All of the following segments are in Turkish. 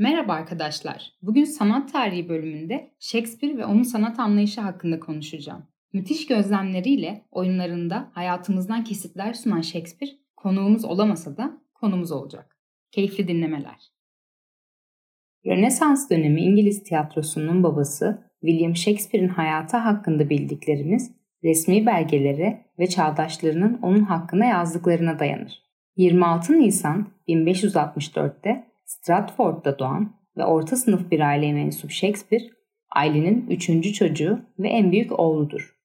Merhaba arkadaşlar. Bugün sanat tarihi bölümünde Shakespeare ve onun sanat anlayışı hakkında konuşacağım. Müthiş gözlemleriyle oyunlarında hayatımızdan kesitler sunan Shakespeare konuğumuz olamasa da konumuz olacak. Keyifli dinlemeler. Rönesans dönemi İngiliz tiyatrosunun babası William Shakespeare'in hayatı hakkında bildiklerimiz resmi belgelere ve çağdaşlarının onun hakkında yazdıklarına dayanır. 26 Nisan 1564'te Stratford'da doğan ve orta sınıf bir aileye mensup Shakespeare, ailenin üçüncü çocuğu ve en büyük oğludur.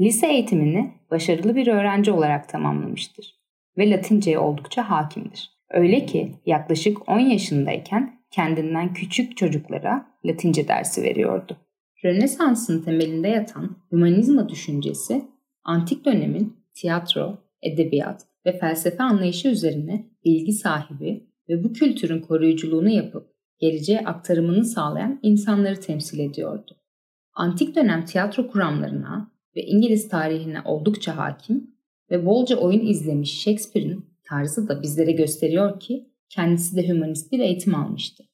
Lise eğitimini başarılı bir öğrenci olarak tamamlamıştır ve Latinceye oldukça hakimdir. Öyle ki yaklaşık 10 yaşındayken kendinden küçük çocuklara Latince dersi veriyordu. Rönesans'ın temelinde yatan hümanizma düşüncesi, antik dönemin tiyatro, edebiyat ve felsefe anlayışı üzerine bilgi sahibi ve bu kültürün koruyuculuğunu yapıp geleceğe aktarımını sağlayan insanları temsil ediyordu. Antik dönem tiyatro kuramlarına ve İngiliz tarihine oldukça hakim ve bolca oyun izlemiş Shakespeare'in tarzı da bizlere gösteriyor ki kendisi de hümanist bir eğitim almıştı.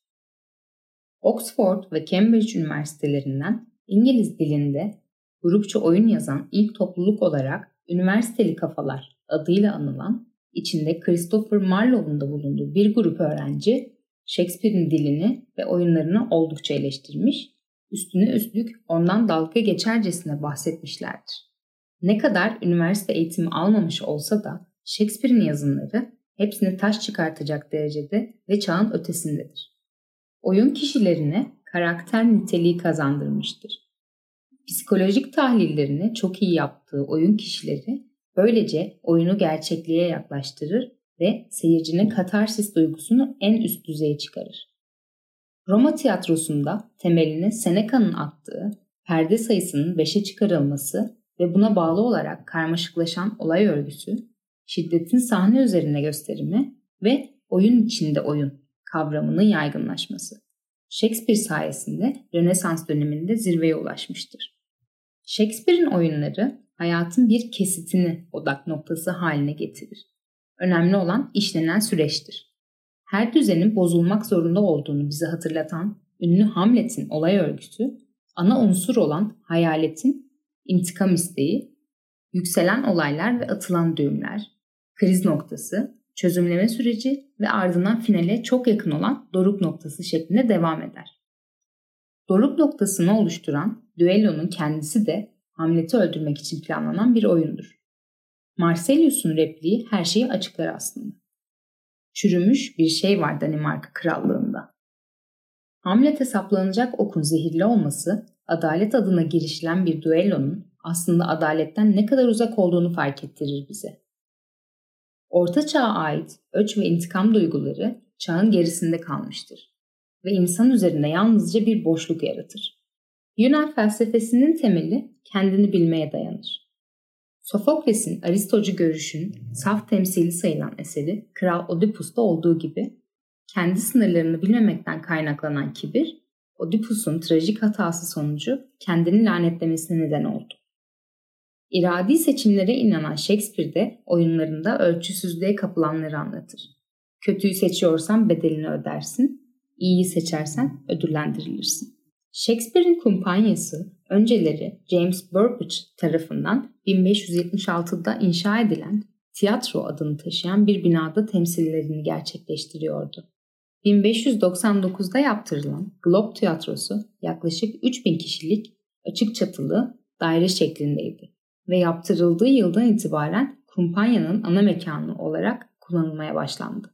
Oxford ve Cambridge üniversitelerinden İngiliz dilinde grupça oyun yazan ilk topluluk olarak Üniversiteli Kafalar adıyla anılan, içinde Christopher Marlowe'un da bulunduğu bir grup öğrenci Shakespeare'in dilini ve oyunlarını oldukça eleştirmiş, üstüne üstlük ondan dalga geçercesine bahsetmişlerdir. Ne kadar üniversite eğitimi almamış olsa da Shakespeare'in yazınları hepsini taş çıkartacak derecede ve çağın ötesindedir. Oyun kişilerine karakter niteliği kazandırmıştır. Psikolojik tahlillerini çok iyi yaptığı oyun kişileri böylece oyunu gerçekliğe yaklaştırır ve seyircinin katarsis duygusunu en üst düzeye çıkarır. Roma tiyatrosunda temelini Seneca'nın attığı perde sayısının 5'e çıkarılması ve buna bağlı olarak karmaşıklaşan olay örgüsü, şiddetin sahne üzerine gösterimi ve oyun içinde oyun kavramının yaygınlaşması. Shakespeare sayesinde Rönesans döneminde zirveye ulaşmıştır. Shakespeare'in oyunları hayatın bir kesitini odak noktası haline getirir. Önemli olan işlenen süreçtir. Her düzenin bozulmak zorunda olduğunu bize hatırlatan ünlü Hamlet'in olay örgüsü, ana unsur olan hayaletin intikam isteği, yükselen olaylar ve atılan düğümler, kriz noktası, çözümleme süreci ve ardından finale çok yakın olan doruk noktası şeklinde devam eder. Doruk noktasını oluşturan düellonun kendisi de Hamlet'i öldürmek için planlanan bir oyundur. Marcelius'un repliği her şeyi açıklar aslında. Çürümüş bir şey var Danimarka krallığında. Hamlet'e saplanacak okun zehirli olması, adalet adına girişilen bir düellonun aslında adaletten ne kadar uzak olduğunu fark ettirir bize. Orta Çağ'a ait öç ve intikam duyguları çağın gerisinde kalmıştır ve insan üzerinde yalnızca bir boşluk yaratır. Yunan felsefesinin temeli kendini bilmeye dayanır. Sofokles'in Aristocu görüşün saf temsili sayılan eseri Kral Oedipus'ta olduğu gibi kendi sınırlarını bilmemekten kaynaklanan kibir, Oedipus'un trajik hatası sonucu kendini lanetlemesine neden oldu. İradi seçimlere inanan Shakespeare de oyunlarında ölçüsüzlüğe kapılanları anlatır. Kötüyü seçiyorsan bedelini ödersin, iyiyi seçersen ödüllendirilirsin. Shakespeare'in kumpanyası önceleri James Burbage tarafından 1576'da inşa edilen tiyatro adını taşıyan bir binada temsillerini gerçekleştiriyordu. 1599'da yaptırılan Globe Tiyatrosu yaklaşık 3000 kişilik açık çatılı daire şeklindeydi ve yaptırıldığı yıldan itibaren kumpanyanın ana mekanı olarak kullanılmaya başlandı.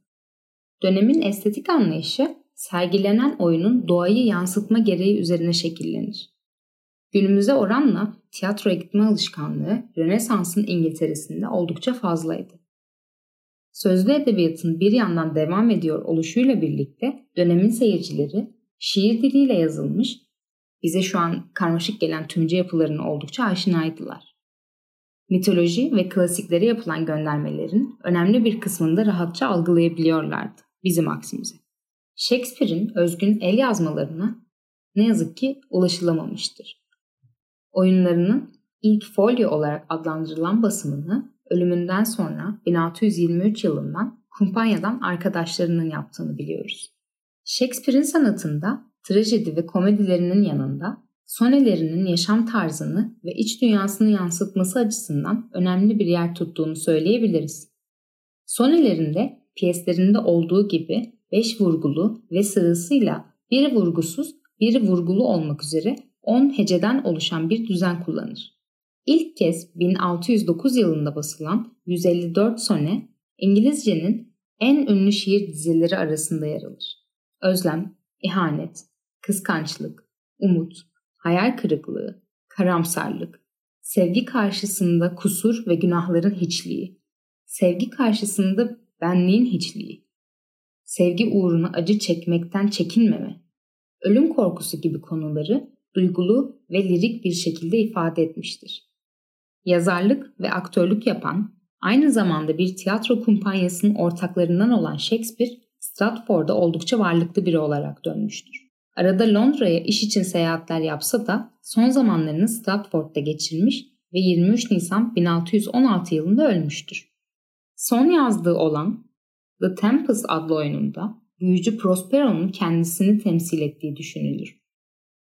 Dönemin estetik anlayışı sergilenen oyunun doğayı yansıtma gereği üzerine şekillenir. Günümüze oranla tiyatroya gitme alışkanlığı Rönesans'ın İngiltere'sinde oldukça fazlaydı. Sözlü edebiyatın bir yandan devam ediyor oluşuyla birlikte dönemin seyircileri şiir diliyle yazılmış, bize şu an karmaşık gelen tümce yapılarına oldukça aşinaydılar. Mitoloji ve klasiklere yapılan göndermelerin önemli bir kısmını da rahatça algılayabiliyorlardı bizim aksimize. Shakespeare'in özgün el yazmalarına ne yazık ki ulaşılamamıştır. Oyunlarının ilk folyo olarak adlandırılan basımını ölümünden sonra 1623 yılından kumpanyadan arkadaşlarının yaptığını biliyoruz. Shakespeare'in sanatında trajedi ve komedilerinin yanında sonelerinin yaşam tarzını ve iç dünyasını yansıtması açısından önemli bir yer tuttuğunu söyleyebiliriz. Sonelerinde piyeslerinde olduğu gibi beş vurgulu ve sırasıyla biri vurgusuz, biri vurgulu olmak üzere 10 heceden oluşan bir düzen kullanır. İlk kez 1609 yılında basılan 154 sone İngilizcenin en ünlü şiir dizileri arasında yer alır. Özlem, ihanet, kıskançlık, umut, hayal kırıklığı, karamsarlık, sevgi karşısında kusur ve günahların hiçliği, sevgi karşısında benliğin hiçliği, sevgi uğruna acı çekmekten çekinmeme, ölüm korkusu gibi konuları duygulu ve lirik bir şekilde ifade etmiştir. Yazarlık ve aktörlük yapan, aynı zamanda bir tiyatro kumpanyasının ortaklarından olan Shakespeare, Stratford'a oldukça varlıklı biri olarak dönmüştür. Arada Londra'ya iş için seyahatler yapsa da son zamanlarını Stratford'da geçirmiş ve 23 Nisan 1616 yılında ölmüştür. Son yazdığı olan The Tempest adlı oyununda büyücü Prospero'nun kendisini temsil ettiği düşünülür.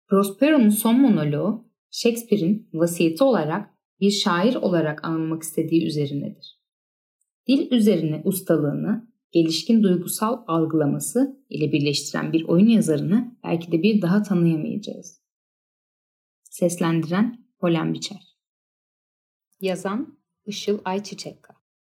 Prospero'nun son monoloğu Shakespeare'in vasiyeti olarak bir şair olarak anılmak istediği üzerinedir. Dil üzerine ustalığını gelişkin duygusal algılaması ile birleştiren bir oyun yazarını belki de bir daha tanıyamayacağız. Seslendiren Polen Biçer Yazan Işıl Ayçiçekka